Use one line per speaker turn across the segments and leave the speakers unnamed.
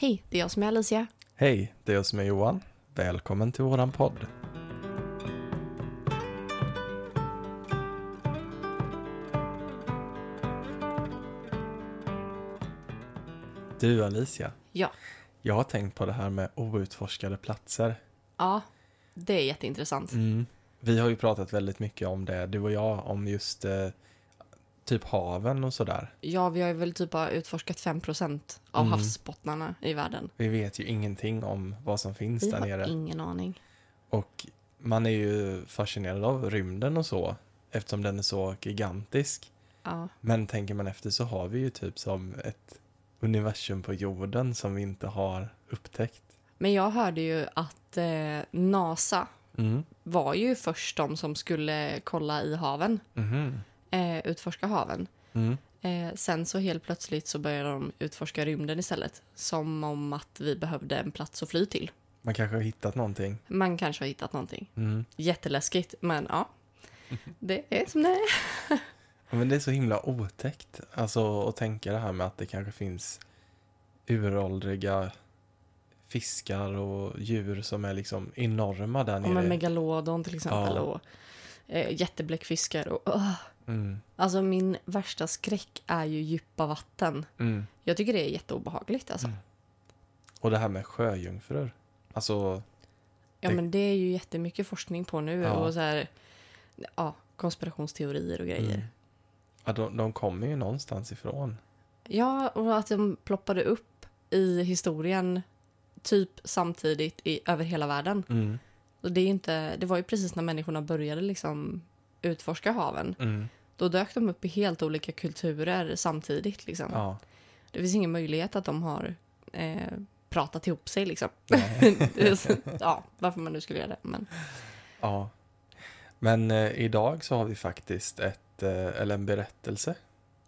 Hej, det är jag som är Alicia.
Hej, det är jag som är Johan. Välkommen till våran podd. Du Alicia,
Ja.
jag har tänkt på det här med outforskade platser.
Ja, det är jätteintressant.
Mm. Vi har ju pratat väldigt mycket om det, du och jag, om just eh, typ haven och sådär.
Ja, vi har väl typ bara utforskat 5% av
Mm.
havsbottnarna i världen.
Vi vet ju ingenting om vad som finns
Vi
där
har
nere.
ingen aning.
Och man är ju fascinerad av rymden och så, eftersom den är så gigantisk.
Ja,
Men tänker man efter så har vi ju typ som ett universum på jorden som vi inte har upptäckt.
men jag hörde ju att eh, NASA
Mm.
var ju först de som skulle kolla i haven,
Mhm.
Eh, utforska haven.
Mm.
Eh, sen så helt plötsligt så började de utforska rymden istället. Som om att vi behövde en plats att fly till.
Man kanske har hittat någonting.
Man kanske har hittat någonting.
Mm.
Jätteläskigt, men ja. Det är som det är.
Ja, Men det är så himla otäckt. Alltså att tänka det här med att det kanske finns uråldriga fiskar och djur som är liksom enorma där
Om en
nere.
megalodon till exempel
Ja.
och eh, jättebläckfiskar. Och, uh.
Mm.
Alltså min värsta skräck är ju djupa vatten.
Mm.
Jag tycker det är jätteobehagligt alltså.
Mm. Och det här med sjöjungfrur. Alltså,
Ja
Det-
men det är ju jättemycket forskning på nu
Ja.
och så här, ja, konspirationsteorier och grejer.
mm. ja, de, de kommer ju någonstans ifrån.
Ja, och att de ploppade upp i historien typ samtidigt i, över hela världen.
Mm.
Och det, är inte, det var ju precis när människorna började liksom utforska haven.
Mm.
Då dök de upp i helt olika kulturer samtidigt. Liksom.
Ja.
Det finns ingen möjlighet att de har eh, pratat ihop sig. Liksom. Ja, varför man nu skulle göra det. Men,
Ja. Men eh, idag så har vi faktiskt ett, eh, eller en berättelse.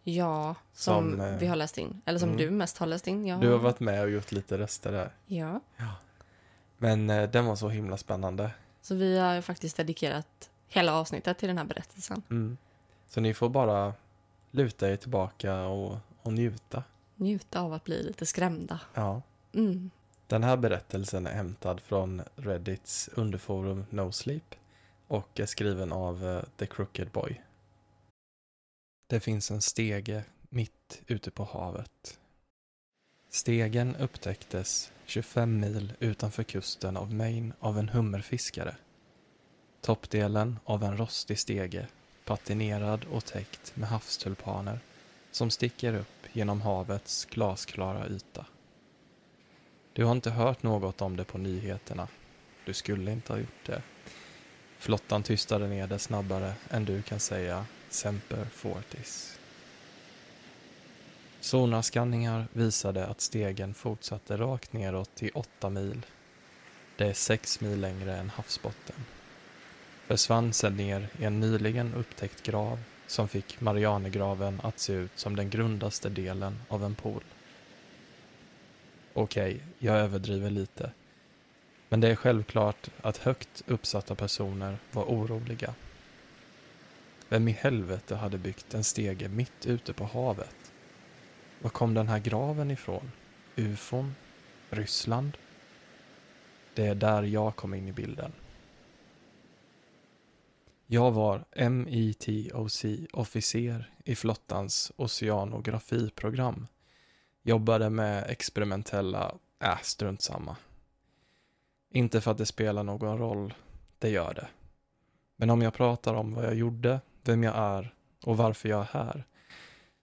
ja, som,
Som, eh,
vi har läst in. Eller som
mm.
du mest har läst in. Ja.
Du har varit med och gjort lite röster där.
Ja,
Men eh, den var så himla spännande.
så vi har faktiskt dedikerat hela avsnittet till den här berättelsen.
Mm. Så ni får bara luta er tillbaka och, och njuta.
Njuta av att bli lite skrämda.
Ja.
Mm.
Den här berättelsen är hämtad från Reddits underforum No Sleep och är skriven av eh, The Crooked Boy. Det finns en stege mitt ute på havet. Stegen upptäcktes 25 mil utanför kusten av Maine av en hummerfiskare. Toppdelen av en rostig stege, patinerad och täckt med havstulpaner som sticker upp genom havets glasklara yta. Du har inte hört något om det på nyheterna. Du skulle inte ha gjort det. Flottan tystade ner det snabbare än du kan säga Semper Fortis. Sonarskanningar visade att stegen fortsatte rakt neråt i åtta mil. Det är sex mil längre än havsbotten. Försvann sedan ner i en nyligen upptäckt grav som fick Marianergraven att se ut som den grundaste delen av en pool. Okej, jag överdriver lite. Men det är självklart att högt uppsatta personer var oroliga. Vem i helvete hade byggt en stege mitt ute på havet? Var kom den här graven ifrån? Ufon? Ryssland? Det är där jag kom in i bilden. Jag var MITOC-officer i flottans oceanografiprogram jobbade med experimentella, äh, strunt samma. Inte för att det spelar någon roll, det gör det. Men om jag pratar om vad jag gjorde, vem jag är och varför jag är här,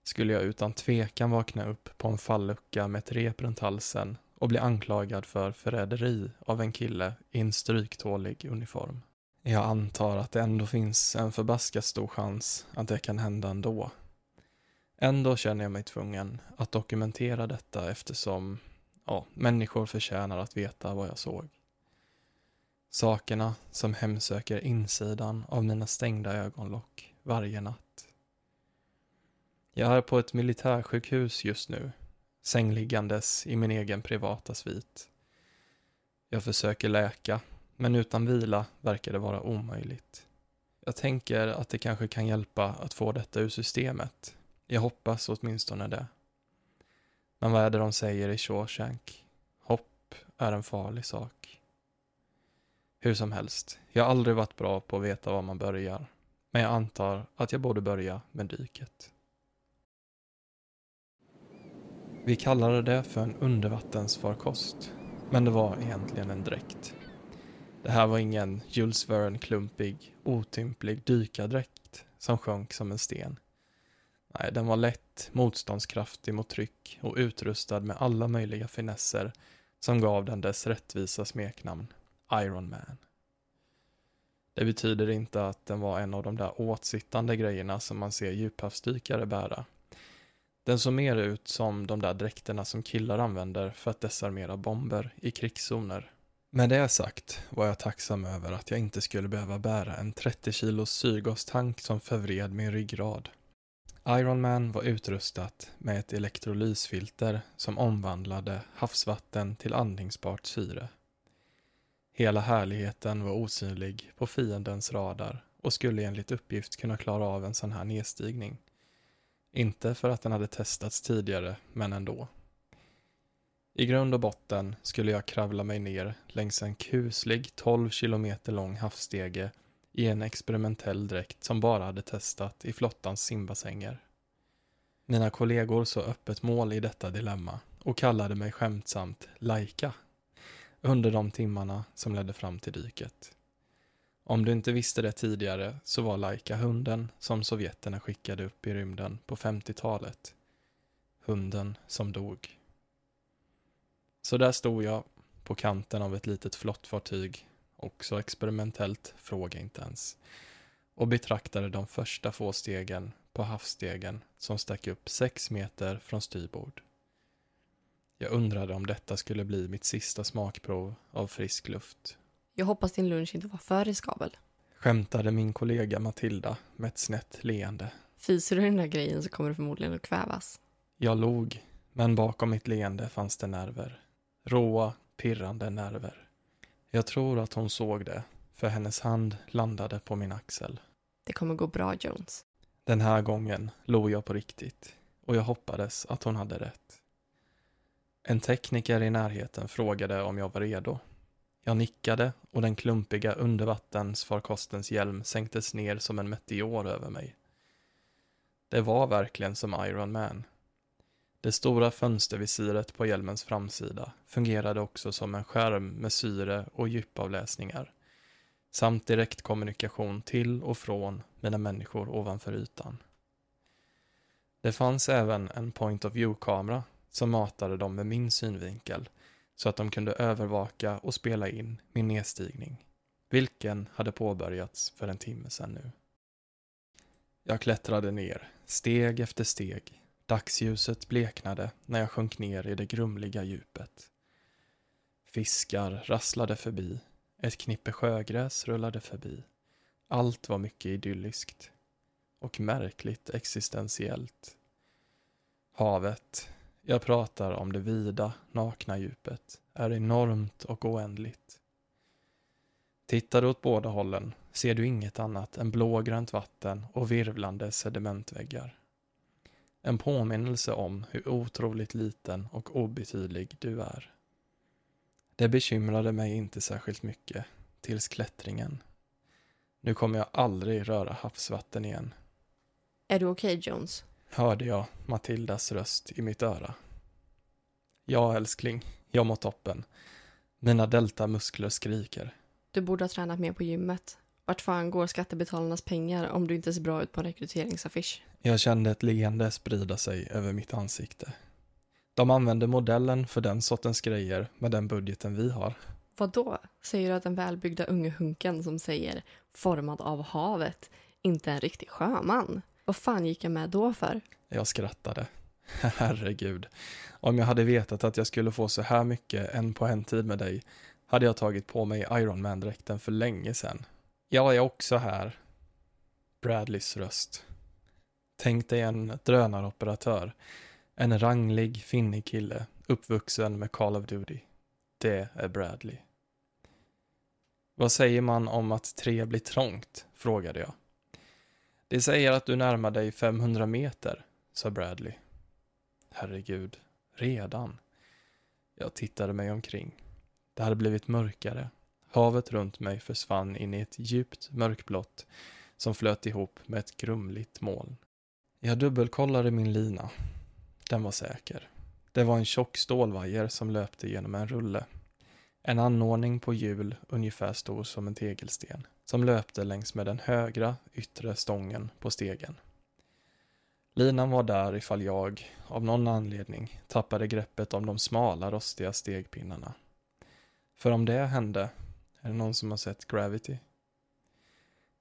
skulle jag utan tvekan vakna upp på en fallucka med ett rep runt halsen och bli anklagad för förräderi av en kille i en stryktålig uniform. Jag antar att det ändå finns en förbaskat stor chans att det kan hända ändå. Ändå känner jag mig tvungen att dokumentera detta eftersom ja, människor förtjänar att veta vad jag såg. Sakerna som hemsöker insidan av mina stängda ögonlock varje natt. Jag är på ett militärsjukhus just nu, sängliggandes i min egen privata svit. Jag försöker läka, men utan vila verkar det vara omöjligt. Jag tänker att det kanske kan hjälpa att få detta ur systemet. Jag hoppas åtminstone det. Men vad är det de säger i Shawshank? Hopp är en farlig sak. Hur som helst, jag har aldrig varit bra på att veta var man börjar. Men jag antar att jag borde börja med dyket. Vi kallade det för en undervattensfarkost, men det var egentligen en dräkt. Det här var ingen Jules Verne-klumpig, otymplig dykardräkt som sjönk som en sten. Nej, den var lätt, motståndskraftig mot tryck och utrustad med alla möjliga finesser som gav den dess rättvisa smeknamn, Iron Man. Det betyder inte att den var en av de där åtsittande grejerna som man ser djuphavsdykare bära. Den såg mer ut som de där dräkterna som killar använder för att desarmera bomber i krigszoner. Med det sagt var jag tacksam över att jag inte skulle behöva bära en 30 kilos syrgastank som förvred min ryggrad. Iron Man var utrustat med ett elektrolysfilter som omvandlade havsvatten till andningsbart syre. Hela härligheten var osynlig på fiendens radar och skulle enligt uppgift kunna klara av en sån här nedstigning. Inte för att den hade testats tidigare, men ändå. I grund och botten skulle jag kravla mig ner längs en kuslig 12 kilometer lång havsstege i en experimentell dräkt som bara hade testat i flottans simbassänger. Mina kollegor såg öppet mål i detta dilemma och kallade mig skämtsamt Laika under de timmarna som ledde fram till dyket. Om du inte visste det tidigare så var Laika hunden som sovjeterna skickade upp i rymden på 50-talet. Hunden som dog. Så där stod jag på kanten av ett litet flottfartyg, också experimentellt, fråga inte ens, och betraktade de första få stegen på havsstegen som stack upp sex meter från styrbord. Jag undrade om detta skulle bli mitt sista smakprov av frisk luft.
Jag hoppas din lunch inte var för riskabel.
Skämtade min kollega Matilda med ett snett leende.
Fiser du den där grejen så kommer du förmodligen att kvävas.
Jag log, men bakom mitt leende fanns det nerver. Råa, pirrande nerver. Jag tror att hon såg det, för hennes hand landade på min axel.
Det kommer gå bra, Jones.
Den här gången log jag på riktigt och jag hoppades att hon hade rätt. En tekniker i närheten frågade om jag var redo. Jag nickade och den klumpiga undervattensfarkostens hjälm sänktes ner som en meteor över mig. Det var verkligen som Iron Man. Det stora fönstervisiret på hjälmens framsida fungerade också som en skärm med syre och djupavläsningar samt direktkommunikation till och från mina människor ovanför ytan. Det fanns även en point of view-kamera som matade dem med min synvinkel så att de kunde övervaka och spela in min nedstigning, vilken hade påbörjats för en timme sedan nu. Jag klättrade ner, steg efter steg. Dagsljuset bleknade när jag sjönk ner i det grumliga djupet. Fiskar rasslade förbi, ett knippe sjögräs rullade förbi. Allt var mycket idylliskt och märkligt existentiellt. Havet, jag pratar om det vida, nakna djupet, är enormt och oändligt. Tittar du åt båda hållen ser du inget annat än blågrönt vatten och virvlande sedimentväggar. En påminnelse om hur otroligt liten och obetydlig du är. Det bekymrade mig inte särskilt mycket, tills klättringen. Nu kommer jag aldrig röra havsvatten igen.
Är du okej, okay, Jones?
hörde jag Matildas röst i mitt öra. Ja, älskling, jag mår toppen. Mina deltamuskler skriker.
Du borde ha tränat mer på gymmet. Vart fan går skattebetalarnas pengar om du inte ser bra ut på en rekryteringsaffisch?
Jag kände ett leende sprida sig över mitt ansikte. De använder modellen för den sortens grejer med den budgeten vi har.
Vad då? Säger du att den välbyggda unge hunken som säger formad av havet inte är en riktig sjöman? Vad fan gick jag med då för?
Jag skrattade. Herregud. Om jag hade vetat att jag skulle få så här mycket en på en tid med dig hade jag tagit på mig Iron Man-dräkten för länge sedan. Jag är också här. Bradleys röst. Tänk dig en drönaroperatör. En ranglig, finnig kille, uppvuxen med Call of Duty. Det är Bradley. Vad säger man om att tre blir trångt? frågade jag. Det säger att du närmar dig 500 meter, sa Bradley. Herregud, redan? Jag tittade mig omkring. Det hade blivit mörkare. Havet runt mig försvann in i ett djupt mörkblått som flöt ihop med ett grumligt moln. Jag dubbelkollade min lina. Den var säker. Det var en tjock stålvajer som löpte genom en rulle. En anordning på hjul ungefär stor som en tegelsten som löpte längs med den högra yttre stången på stegen. Linan var där ifall jag, av någon anledning, tappade greppet om de smala rostiga stegpinnarna. För om det hände, är det någon som har sett Gravity?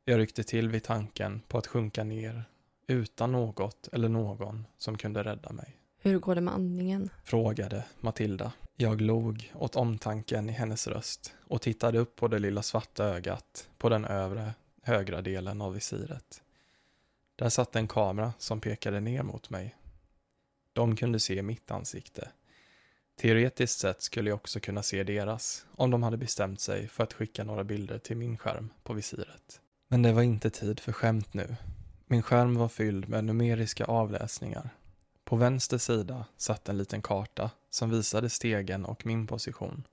Jag ryckte till vid tanken på att sjunka ner utan något eller någon som kunde rädda mig.
Hur går det med andningen?
Frågade Matilda. Jag log åt omtanken i hennes röst och tittade upp på det lilla svarta ögat på den övre högra delen av visiret. Där satt en kamera som pekade ner mot mig. De kunde se mitt ansikte. Teoretiskt sett skulle jag också kunna se deras, om de hade bestämt sig för att skicka några bilder till min skärm på visiret. Men det var inte tid för skämt nu. Min skärm var fylld med numeriska avläsningar. På vänster sida satt en liten karta som visade stegen och min position.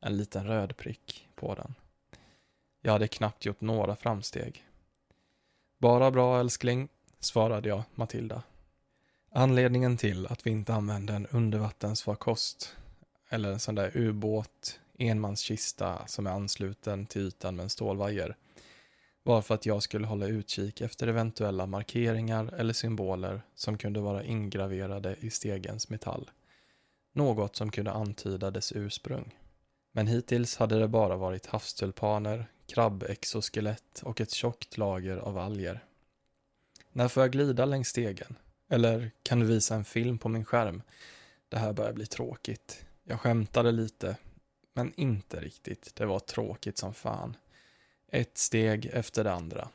En liten röd prick på den. Jag hade knappt gjort några framsteg. Bara bra älskling, svarade jag Matilda. Anledningen till att vi inte använde en undervattensfarkost eller en sån där ubåt, enmanskista som är ansluten till ytan med en stålvajer var för att jag skulle hålla utkik efter eventuella markeringar eller symboler som kunde vara ingraverade i stegens metall. Något som kunde antyda dess ursprung. Men hittills hade det bara varit havstulpaner, krabbexoskelett och ett tjockt lager av alger. När får jag glida längs stegen? Eller kan du visa en film på min skärm? Det här börjar bli tråkigt. Jag skämtade lite, men inte riktigt. Det var tråkigt som fan. Ett steg efter det andra.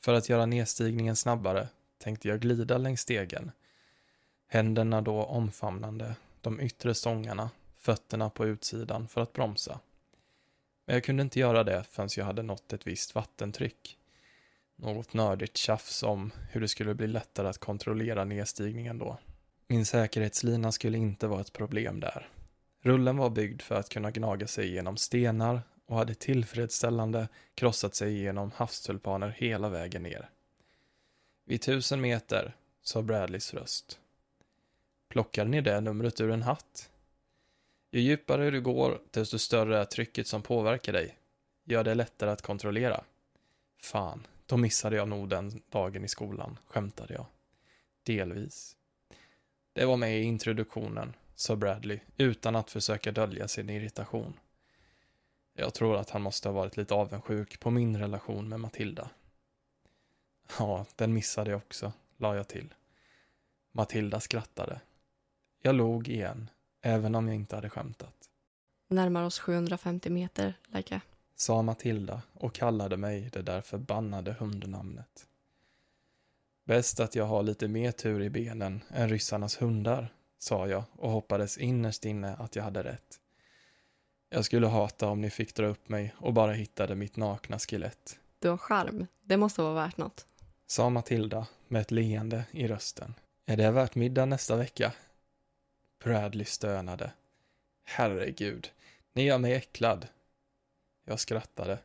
För att göra nedstigningen snabbare tänkte jag glida längs stegen. Händerna då omfamnande de yttre stångarna, fötterna på utsidan för att bromsa. Men jag kunde inte göra det förrän jag hade nått ett visst vattentryck. Något nördigt tjafs om hur det skulle bli lättare att kontrollera nedstigningen då. Min säkerhetslina skulle inte vara ett problem där. Rullen var byggd för att kunna gnaga sig igenom stenar och hade tillfredsställande krossat sig igenom havstulpaner hela vägen ner. Vid tusen meter, sa Bradleys röst. Plockade ni det numret ur en hatt? Ju djupare du går, desto större är trycket som påverkar dig. Gör det lättare att kontrollera. Fan, då missade jag nog den dagen i skolan, skämtade jag. Delvis. Det var med i introduktionen, sa Bradley, utan att försöka dölja sin irritation. Jag tror att han måste ha varit lite avundsjuk på min relation med Matilda. Ja, den missade jag också, la jag till. Matilda skrattade. Jag log igen, även om jag inte hade skämtat.
Närmar oss 750 meter, Laika.
Sa Matilda och kallade mig det där förbannade hundnamnet. Bäst att jag har lite mer tur i benen än ryssarnas hundar, sa jag och hoppades innerst inne att jag hade rätt. Jag skulle hata om ni fick dra upp mig och bara hittade mitt nakna skelett.
Du har charm. Det måste vara värt något.
Sa Matilda med ett leende i rösten. Är det värt middag nästa vecka? Bradley stönade. Herregud, ni gör mig äcklad. Jag skrattade.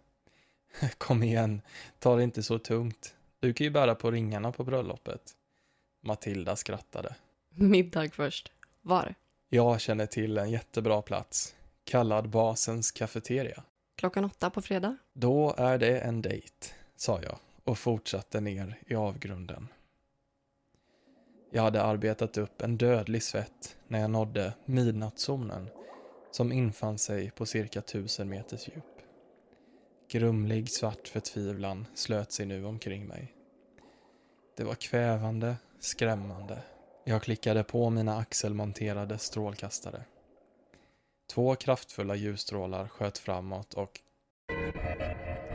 Kom igen, ta det inte så tungt. Du kan ju bära på ringarna på bröllopet. Matilda skrattade.
Middag först. Var?
Jag känner till en jättebra plats kallad Basens kafeteria.
Klockan åtta på fredag.
Då är det en dejt, sa jag och fortsatte ner i avgrunden. Jag hade arbetat upp en dödlig svett när jag nådde midnattszonen som infann sig på cirka tusen meters djup. Grumlig svart förtvivlan slöt sig nu omkring mig. Det var kvävande, skrämmande. Jag klickade på mina axelmonterade strålkastare. Två kraftfulla ljusstrålar sköt framåt och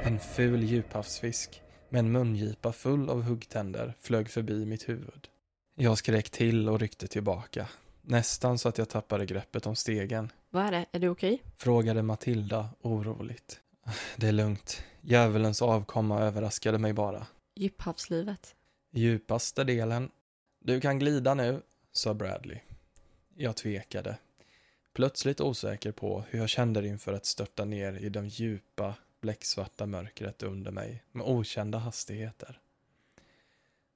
en ful djuphavsfisk med en mungipa full av huggtänder flög förbi mitt huvud. Jag skrek till och ryckte tillbaka. Nästan så att jag tappade greppet om stegen.
Vad är det? Är du okej?
Frågade Matilda oroligt. Det är lugnt. Djävulens avkomma överraskade mig bara.
Djuphavslivet.
Djupaste delen. Du kan glida nu, sa Bradley. Jag tvekade. Plötsligt osäker på hur jag kände inför att störta ner i det djupa, bläcksvarta mörkret under mig med okända hastigheter.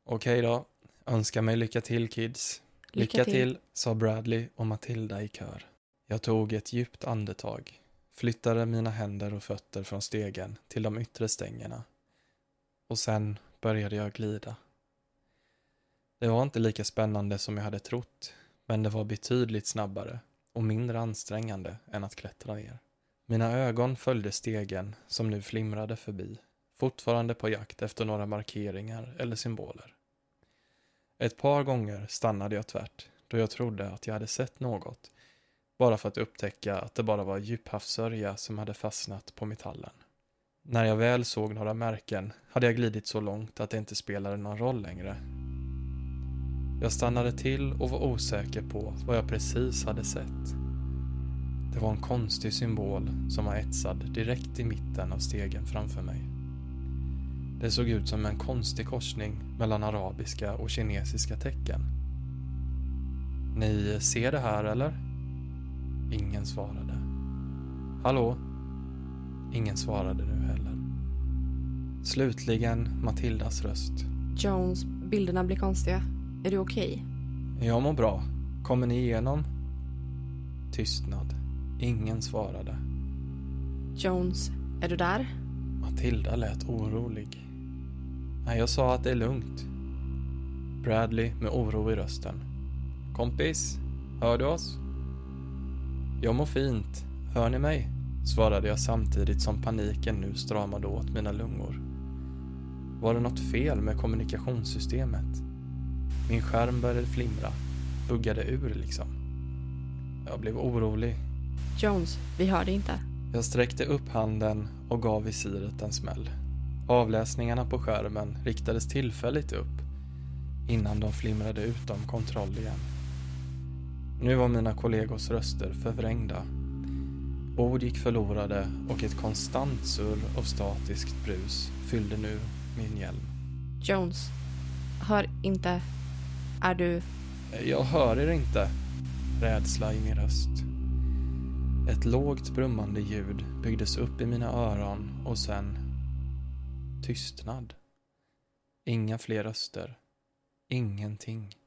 Okej då, önska mig lycka till kids. Lycka,
Lycka
till.
till.
sa Bradley och Matilda i kör. Jag tog ett djupt andetag, flyttade mina händer och fötter från stegen till de yttre stängerna. Och sen började jag glida. Det var inte lika spännande som jag hade trott, men det var betydligt snabbare och mindre ansträngande än att klättra ner. Mina ögon följde stegen som nu flimrade förbi, fortfarande på jakt efter några markeringar eller symboler. Ett par gånger stannade jag tvärt då jag trodde att jag hade sett något, bara för att upptäcka att det bara var djuphavssörja som hade fastnat på metallen. När jag väl såg några märken hade jag glidit så långt att det inte spelade någon roll längre. Jag stannade till och var osäker på vad jag precis hade sett. Det var en konstig symbol som var etsad direkt i mitten av stegen framför mig. Det såg ut som en konstig korsning mellan arabiska och kinesiska tecken. Ni ser det här eller? Ingen svarade. Hallå? Ingen svarade nu heller. Slutligen Matildas röst.
Jones, bilderna blir konstiga. Är du okej?
Jag mår bra. Kommer ni igenom? Tystnad. Ingen svarade.
Jones, är du där?
Matilda lät orolig. Nej, jag sa att det är lugnt. Bradley med oro i rösten. Kompis, hör du oss? Jag mår fint. Hör ni mig? Svarade jag samtidigt som paniken nu stramade åt mina lungor. Var det något fel med kommunikationssystemet? Min skärm började flimra. Buggade ur liksom. Jag blev orolig.
Jones, vi hör dig inte.
Jag sträckte upp handen och gav visiret en smäll. Avläsningarna på skärmen riktades tillfälligt upp innan de flimrade utom kontroll igen. Nu var mina kollegors röster förvrängda. Ord gick förlorade och ett konstant surr av statiskt brus fyllde nu min hjälm.
Jones, hör inte. Är du...
Jag hör er inte. Rädsla i min röst. Ett lågt brummande ljud byggdes upp i mina öron och sen tystnad. Inga fler röster. Ingenting.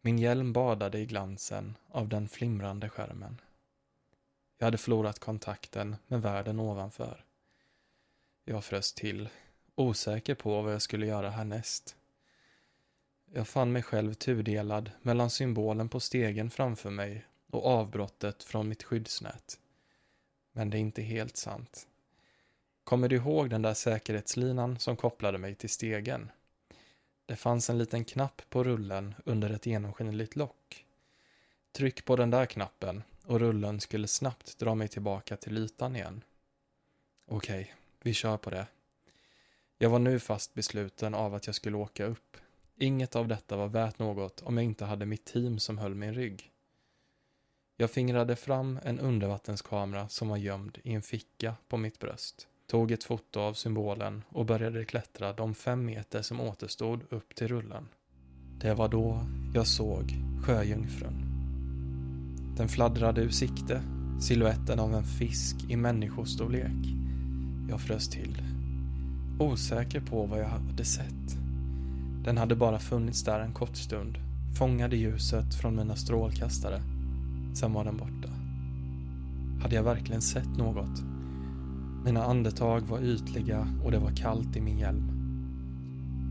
Min hjälm badade i glansen av den flimrande skärmen. Jag hade förlorat kontakten med världen ovanför. Jag frös till, osäker på vad jag skulle göra härnäst. Jag fann mig själv tudelad mellan symbolen på stegen framför mig och avbrottet från mitt skyddsnät. Men det är inte helt sant. Kommer du ihåg den där säkerhetslinan som kopplade mig till stegen? Det fanns en liten knapp på rullen under ett genomskinligt lock. Tryck på den där knappen och rullen skulle snabbt dra mig tillbaka till ytan igen. Okej, vi kör på det. Jag var nu fast besluten av att jag skulle åka upp. Inget av detta var värt något om jag inte hade mitt team som höll min rygg. Jag fingrade fram en undervattenskamera som var gömd i en ficka på mitt bröst, tog ett foto av symbolen och började klättra de fem meter som återstod upp till rullen. Det var då jag såg sjöjungfrun. Den fladdrade ur sikte, siluetten av en fisk i människostorlek. Jag frös till. Osäker på vad jag hade sett. Den hade bara funnits där en kort stund, fångade ljuset från mina strålkastare. Sen var den borta. Hade jag verkligen sett något? Mina andetag var ytliga och det var kallt i min hjälm.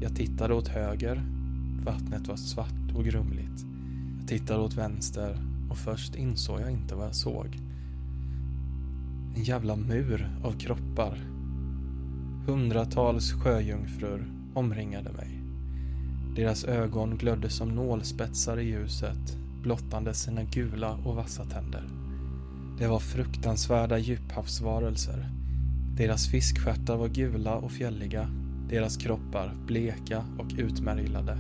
Jag tittade åt höger. Vattnet var svart och grumligt. Jag tittade åt vänster och först insåg jag inte vad jag såg. En jävla mur av kroppar. Hundratals sjöjungfrur omringade mig. Deras ögon glödde som nålspetsar i ljuset, blottande sina gula och vassa tänder. Det var fruktansvärda djuphavsvarelser. Deras fiskstjärtar var gula och fjälliga, deras kroppar bleka och utmärglade.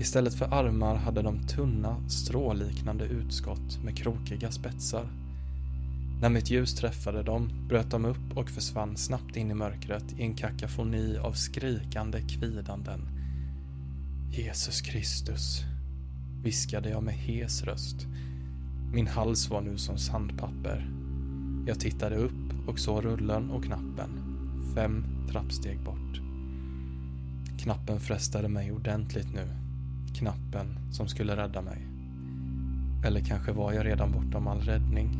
Istället för armar hade de tunna, stråliknande utskott med krokiga spetsar. När mitt ljus träffade dem bröt de upp och försvann snabbt in i mörkret i en kakafoni av skrikande kvidanden. Jesus Kristus, viskade jag med hes röst. Min hals var nu som sandpapper. Jag tittade upp och så rullen och knappen. Fem trappsteg bort. Knappen frestade mig ordentligt nu. Knappen som skulle rädda mig. Eller kanske var jag redan bortom all räddning.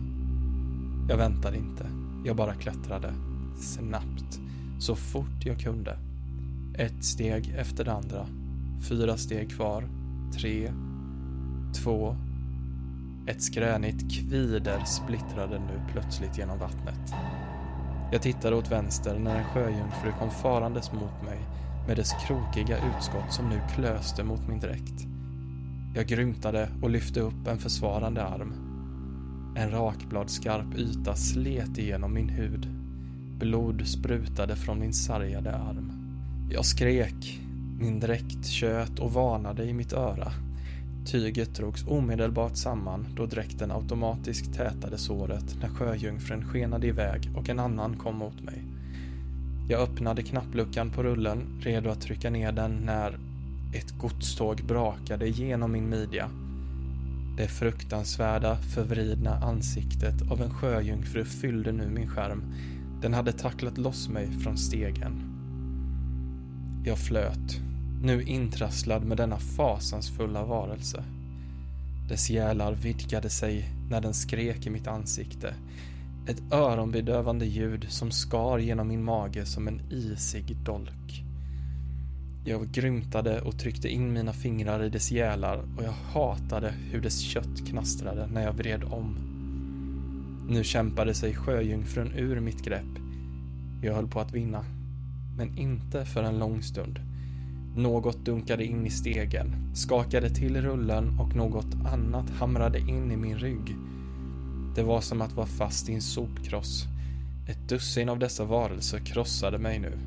Jag väntade inte. Jag bara klättrade. Snabbt. Så fort jag kunde. Ett steg efter det andra. Fyra steg kvar. Tre. Två. Ett skränigt kvider splittrade nu plötsligt genom vattnet. Jag tittade åt vänster när en sjöjungfru kom farandes mot mig med dess krokiga utskott som nu klöste mot min dräkt. Jag grymtade och lyfte upp en försvarande arm. En rakbladskarp yta slet igenom min hud. Blod sprutade från min sargade arm. Jag skrek. Min dräkt tjöt och varnade i mitt öra. Tyget drogs omedelbart samman då dräkten automatiskt tätade såret när sjöjungfrun skenade iväg och en annan kom mot mig. Jag öppnade knappluckan på rullen, redo att trycka ner den när ett godståg brakade genom min midja. Det fruktansvärda, förvridna ansiktet av en sjöjungfru fyllde nu min skärm. Den hade tacklat loss mig från stegen. Jag flöt, nu intrasslad med denna fasansfulla varelse. Dess gälar vidgade sig när den skrek i mitt ansikte. Ett öronbedövande ljud som skar genom min mage som en isig dolk. Jag grymtade och tryckte in mina fingrar i dess gälar och jag hatade hur dess kött knastrade när jag vred om. Nu kämpade sig sjöjungfrun ur mitt grepp. Jag höll på att vinna. Men inte för en lång stund. Något dunkade in i stegen, skakade till rullen och något annat hamrade in i min rygg. Det var som att vara fast i en sopkross. Ett dussin av dessa varelser krossade mig nu.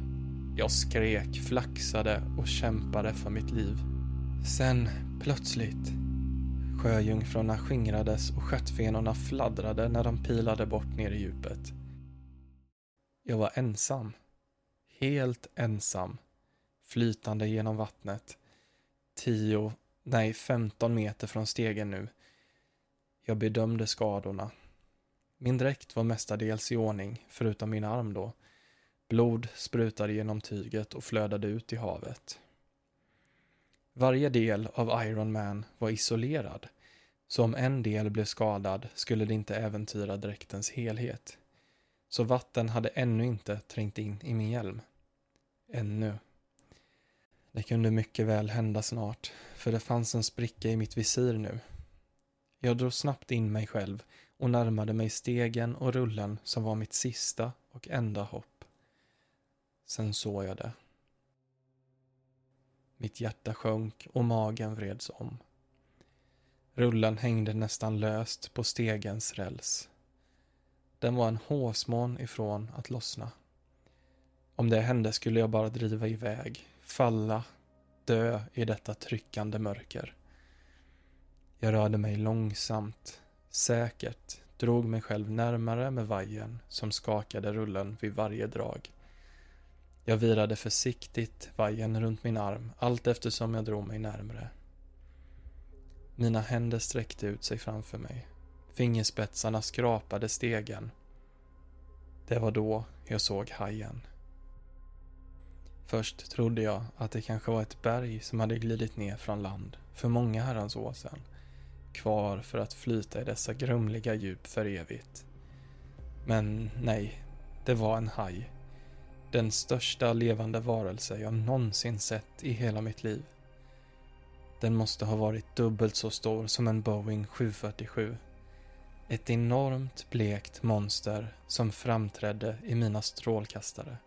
Jag skrek, flaxade och kämpade för mitt liv. Sen, plötsligt, sjöjungfrurna skingrades och stjärtfenorna fladdrade när de pilade bort ner i djupet. Jag var ensam. Helt ensam. Flytande genom vattnet. Tio, nej femton meter från stegen nu. Jag bedömde skadorna. Min dräkt var mestadels i ordning, förutom min arm då. Blod sprutade genom tyget och flödade ut i havet. Varje del av Iron Man var isolerad, så om en del blev skadad skulle det inte äventyra dräktens helhet. Så vatten hade ännu inte trängt in i min hjälm. Ännu. Det kunde mycket väl hända snart, för det fanns en spricka i mitt visir nu. Jag drog snabbt in mig själv och närmade mig stegen och rullen som var mitt sista och enda hopp. Sen såg jag det. Mitt hjärta sjönk och magen vreds om. Rullen hängde nästan löst på stegens räls. Den var en håsmån ifrån att lossna. Om det hände skulle jag bara driva iväg, falla, dö i detta tryckande mörker. Jag rörde mig långsamt, säkert, drog mig själv närmare med vajern som skakade rullen vid varje drag. Jag virade försiktigt vajern runt min arm allt eftersom jag drog mig närmre. Mina händer sträckte ut sig framför mig. Fingerspetsarna skrapade stegen. Det var då jag såg hajen. Först trodde jag att det kanske var ett berg som hade glidit ner från land för många herrans år sedan. Kvar för att flyta i dessa grumliga djup för evigt. Men nej, det var en haj. Den största levande varelse jag någonsin sett i hela mitt liv. Den måste ha varit dubbelt så stor som en Boeing 747. Ett enormt blekt monster som framträdde i mina strålkastare.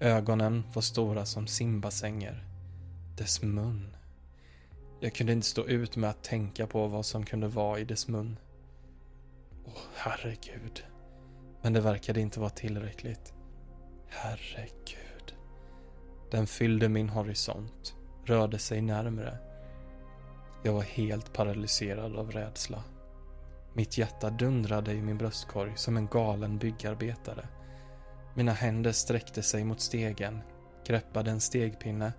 Ögonen var stora som simbassänger. Dess mun. Jag kunde inte stå ut med att tänka på vad som kunde vara i dess mun. Åh, herregud. Men det verkade inte vara tillräckligt. Herregud. Den fyllde min horisont, rörde sig närmre. Jag var helt paralyserad av rädsla. Mitt hjärta dundrade i min bröstkorg som en galen byggarbetare. Mina händer sträckte sig mot stegen, greppade en stegpinne.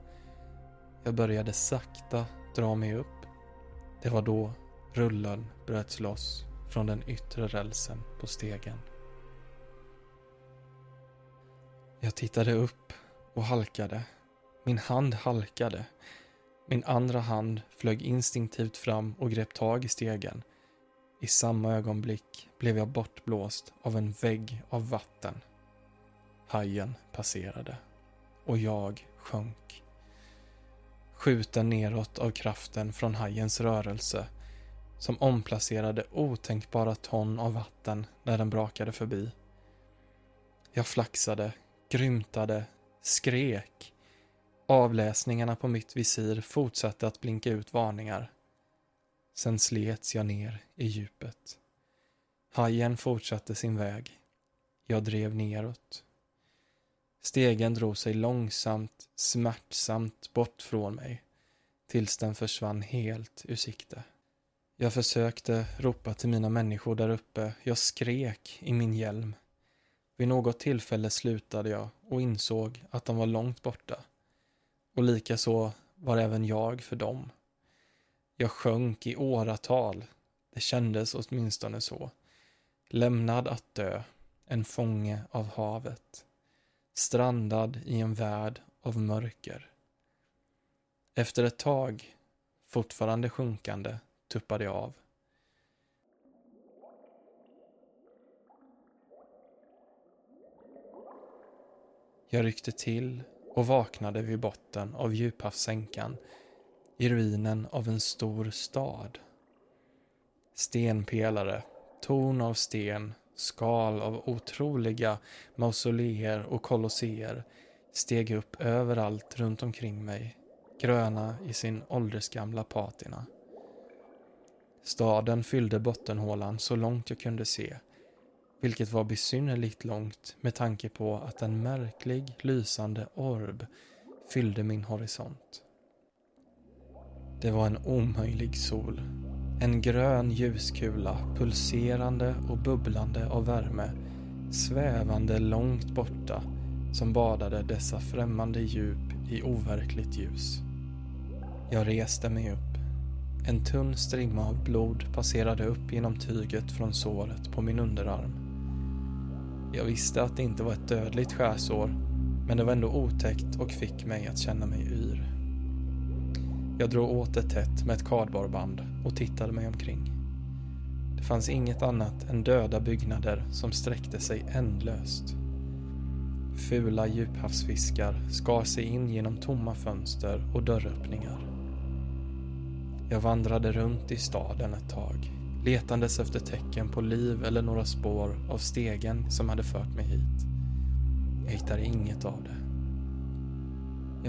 Jag började sakta dra mig upp. Det var då Rullen bröts loss från den yttre rälsen på stegen. Jag tittade upp och halkade. Min hand halkade. Min andra hand flög instinktivt fram och grep tag i stegen. I samma ögonblick blev jag bortblåst av en vägg av vatten. Hajen passerade och jag sjönk. Skjuten neråt av kraften från hajens rörelse som omplacerade otänkbara ton av vatten när den brakade förbi. Jag flaxade, grymtade, skrek. Avläsningarna på mitt visir fortsatte att blinka ut varningar. Sen slets jag ner i djupet. Hajen fortsatte sin väg. Jag drev neråt. Stegen drog sig långsamt, smärtsamt bort från mig tills den försvann helt ur sikte. Jag försökte ropa till mina människor där uppe. Jag skrek i min hjälm. Vid något tillfälle slutade jag och insåg att de var långt borta. Och likaså var även jag för dem. Jag sjönk i åratal. Det kändes åtminstone så. Lämnad att dö, en fånge av havet. Strandad i en värld av mörker. Efter ett tag, fortfarande sjunkande, tuppade jag av. Jag ryckte till och vaknade vid botten av djuphavssänkan i ruinen av en stor stad. Stenpelare, torn av sten, skal av otroliga mausoleer och kolosseer steg upp överallt runt omkring mig, gröna i sin åldersgamla patina. Staden fyllde bottenhålan så långt jag kunde se, vilket var besynnerligt långt med tanke på att en märklig lysande orb fyllde min horisont. Det var en omöjlig sol. En grön ljuskula, pulserande och bubblande av värme, svävande långt borta, som badade dessa främmande djup i overkligt ljus. Jag reste mig upp. En tunn strimma av blod passerade upp genom tyget från såret på min underarm. Jag visste att det inte var ett dödligt skärsår, men det var ändå otäckt och fick mig att känna mig yr. Jag drog åt det tätt med ett kardborreband och tittade mig omkring. Det fanns inget annat än döda byggnader som sträckte sig ändlöst. Fula djuphavsfiskar skar sig in genom tomma fönster och dörröppningar. Jag vandrade runt i staden ett tag, letandes efter tecken på liv eller några spår av stegen som hade fört mig hit. Jag hittade inget av det.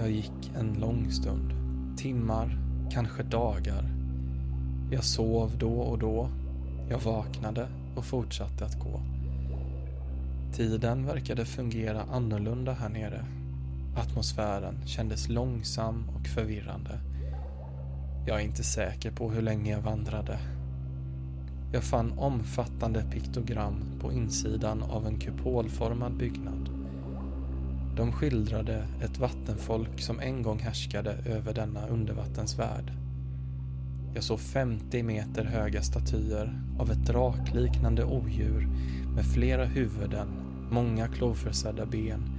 Jag gick en lång stund, timmar, kanske dagar. Jag sov då och då. Jag vaknade och fortsatte att gå. Tiden verkade fungera annorlunda här nere. Atmosfären kändes långsam och förvirrande. Jag är inte säker på hur länge jag vandrade. Jag fann omfattande piktogram på insidan av en kupolformad byggnad. De skildrade ett vattenfolk som en gång härskade över denna undervattensvärld. Jag såg 50 meter höga statyer av ett drakliknande odjur med flera huvuden, många kloförsedda ben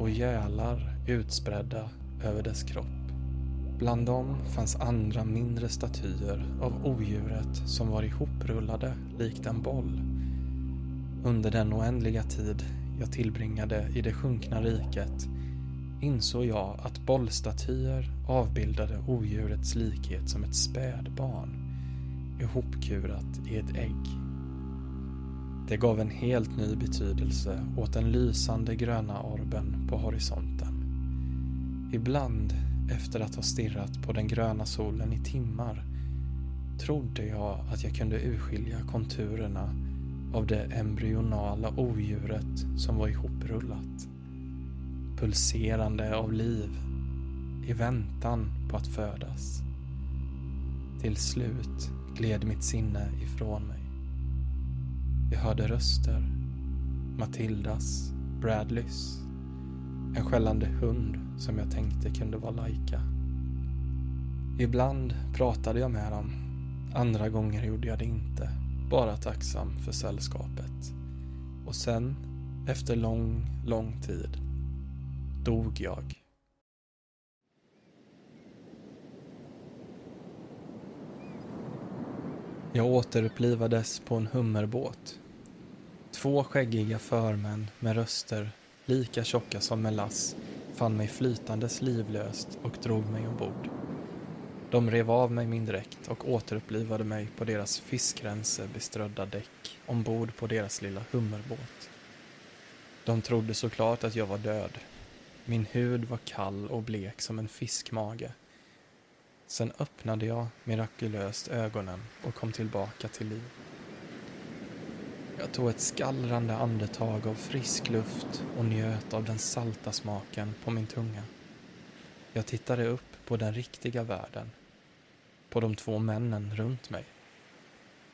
och gälar utspridda över dess kropp. Bland dem fanns andra mindre statyer av odjuret som var ihoprullade likt en boll. Under den oändliga tid jag tillbringade i det sjunkna riket insåg jag att bollstatyer avbildade odjurets likhet som ett spädbarn ihopkurat i ett ägg. Det gav en helt ny betydelse åt den lysande gröna orben på horisonten. Ibland efter att ha stirrat på den gröna solen i timmar trodde jag att jag kunde urskilja konturerna av det embryonala odjuret som var ihoprullat. Pulserande av liv i väntan på att födas. Till slut gled mitt sinne ifrån mig. Jag hörde röster. Matildas, Bradleys, en skällande hund som jag tänkte kunde vara Laika. Ibland pratade jag med dem, Andra gånger gjorde jag det inte, bara tacksam för sällskapet. Och sen, efter lång, lång tid, dog jag. Jag återupplivades på en hummerbåt. Två skäggiga förmän med röster lika tjocka som melass fann mig flytandes livlöst och drog mig ombord. De rev av mig min dräkt och återupplivade mig på deras fiskrensebeströdda däck ombord på deras lilla hummerbåt. De trodde såklart att jag var död. Min hud var kall och blek som en fiskmage. Sen öppnade jag mirakulöst ögonen och kom tillbaka till liv. Jag tog ett skallrande andetag av frisk luft och njöt av den salta smaken på min tunga. Jag tittade upp på den riktiga världen, på de två männen runt mig.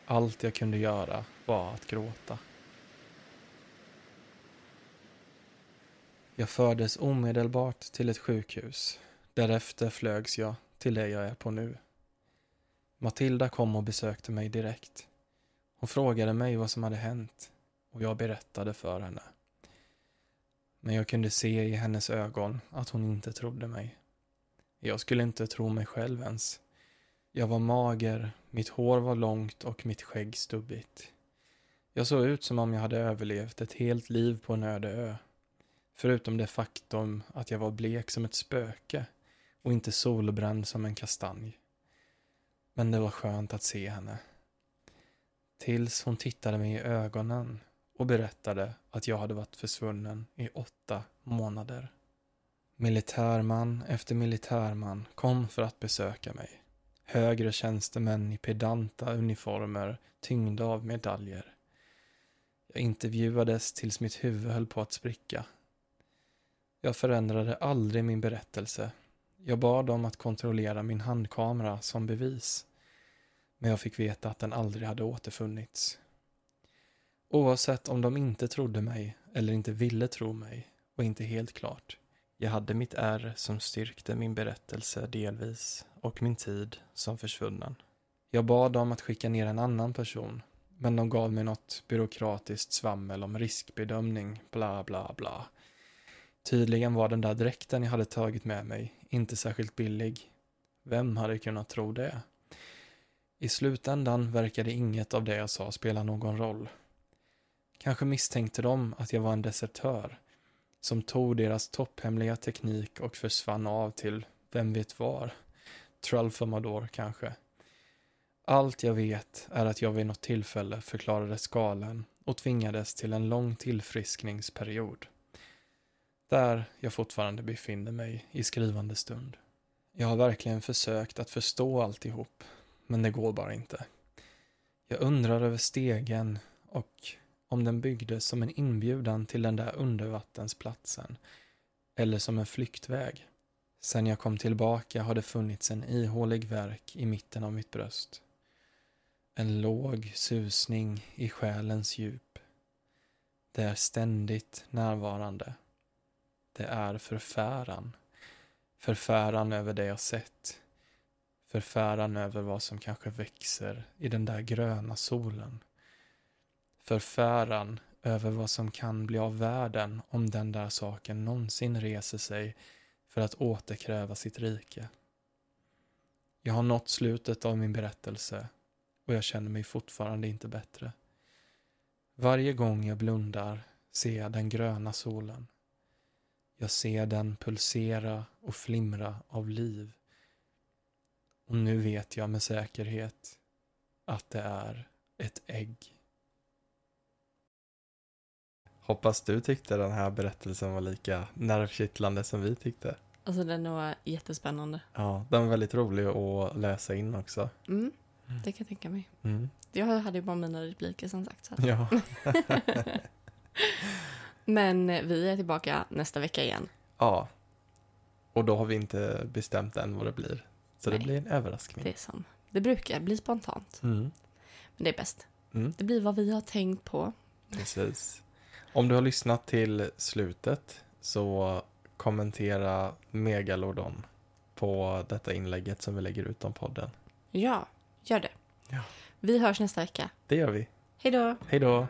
Allt jag kunde göra var att gråta. Jag fördes omedelbart till ett sjukhus. Därefter flögs jag till det jag är på nu. Matilda kom och besökte mig direkt. Hon frågade mig vad som hade hänt och jag berättade för henne. Men jag kunde se i hennes ögon att hon inte trodde mig. Jag skulle inte tro mig själv ens. Jag var mager, mitt hår var långt och mitt skägg stubbigt. Jag såg ut som om jag hade överlevt ett helt liv på en öde ö. Förutom det faktum att jag var blek som ett spöke och inte solbränd som en kastanj. Men det var skönt att se henne. Tills hon tittade mig i ögonen och berättade att jag hade varit försvunnen i åtta månader. Militärman efter militärman kom för att besöka mig. Högre tjänstemän i pedanta uniformer tyngda av medaljer. Jag intervjuades tills mitt huvud höll på att spricka. Jag förändrade aldrig min berättelse. Jag bad dem att kontrollera min handkamera som bevis. Men jag fick veta att den aldrig hade återfunnits. Oavsett om de inte trodde mig eller inte ville tro mig var inte helt klart. Jag hade mitt ärr som styrkte min berättelse delvis och min tid som försvunnen. Jag bad dem att skicka ner en annan person, men de gav mig något byråkratiskt svammel om riskbedömning, bla bla bla. Tydligen var den där dräkten jag hade tagit med mig inte särskilt billig. Vem hade kunnat tro det? I slutändan verkade inget av det jag sa spela någon roll. Kanske misstänkte de att jag var en desertör som tog deras topphemliga teknik och försvann av till vem vet var. Tralfamador kanske. Allt jag vet är att jag vid något tillfälle förklarades galen och tvingades till en lång tillfriskningsperiod. Där jag fortfarande befinner mig i skrivande stund. Jag har verkligen försökt att förstå alltihop, men det går bara inte. Jag undrar över stegen och om den byggdes som en inbjudan till den där undervattensplatsen eller som en flyktväg. Sen jag kom tillbaka har det funnits en ihålig verk i mitten av mitt bröst. En låg susning i själens djup. Det är ständigt närvarande. Det är förfäran. Förfäran över det jag sett. Förfäran över vad som kanske växer i den där gröna solen förfäran över vad som kan bli av världen om den där saken någonsin reser sig för att återkräva sitt rike. Jag har nått slutet av min berättelse och jag känner mig fortfarande inte bättre. Varje gång jag blundar ser jag den gröna solen. Jag ser den pulsera och flimra av liv. Och nu vet jag med säkerhet att det är ett ägg. Hoppas du tyckte den här berättelsen var lika nervkittlande som vi tyckte.
Alltså den var jättespännande.
Ja, den var väldigt rolig att läsa in också.
Mm, det kan jag tänka mig.
Mm.
Jag hade ju bara mina repliker som sagt. Så.
Ja.
Men vi är tillbaka nästa vecka igen.
ja. Och då har vi inte bestämt än vad det blir. Så
Nej.
det blir en överraskning.
Det är som det brukar bli spontant.
Mm.
Men det är bäst.
Mm.
Det blir vad vi har tänkt på.
Precis. Om du har lyssnat till slutet så kommentera Megalodon på detta inlägget som vi lägger ut om podden.
Ja, gör det.
Ja.
Vi hörs nästa vecka.
Det gör vi.
Hej då!
Hej då!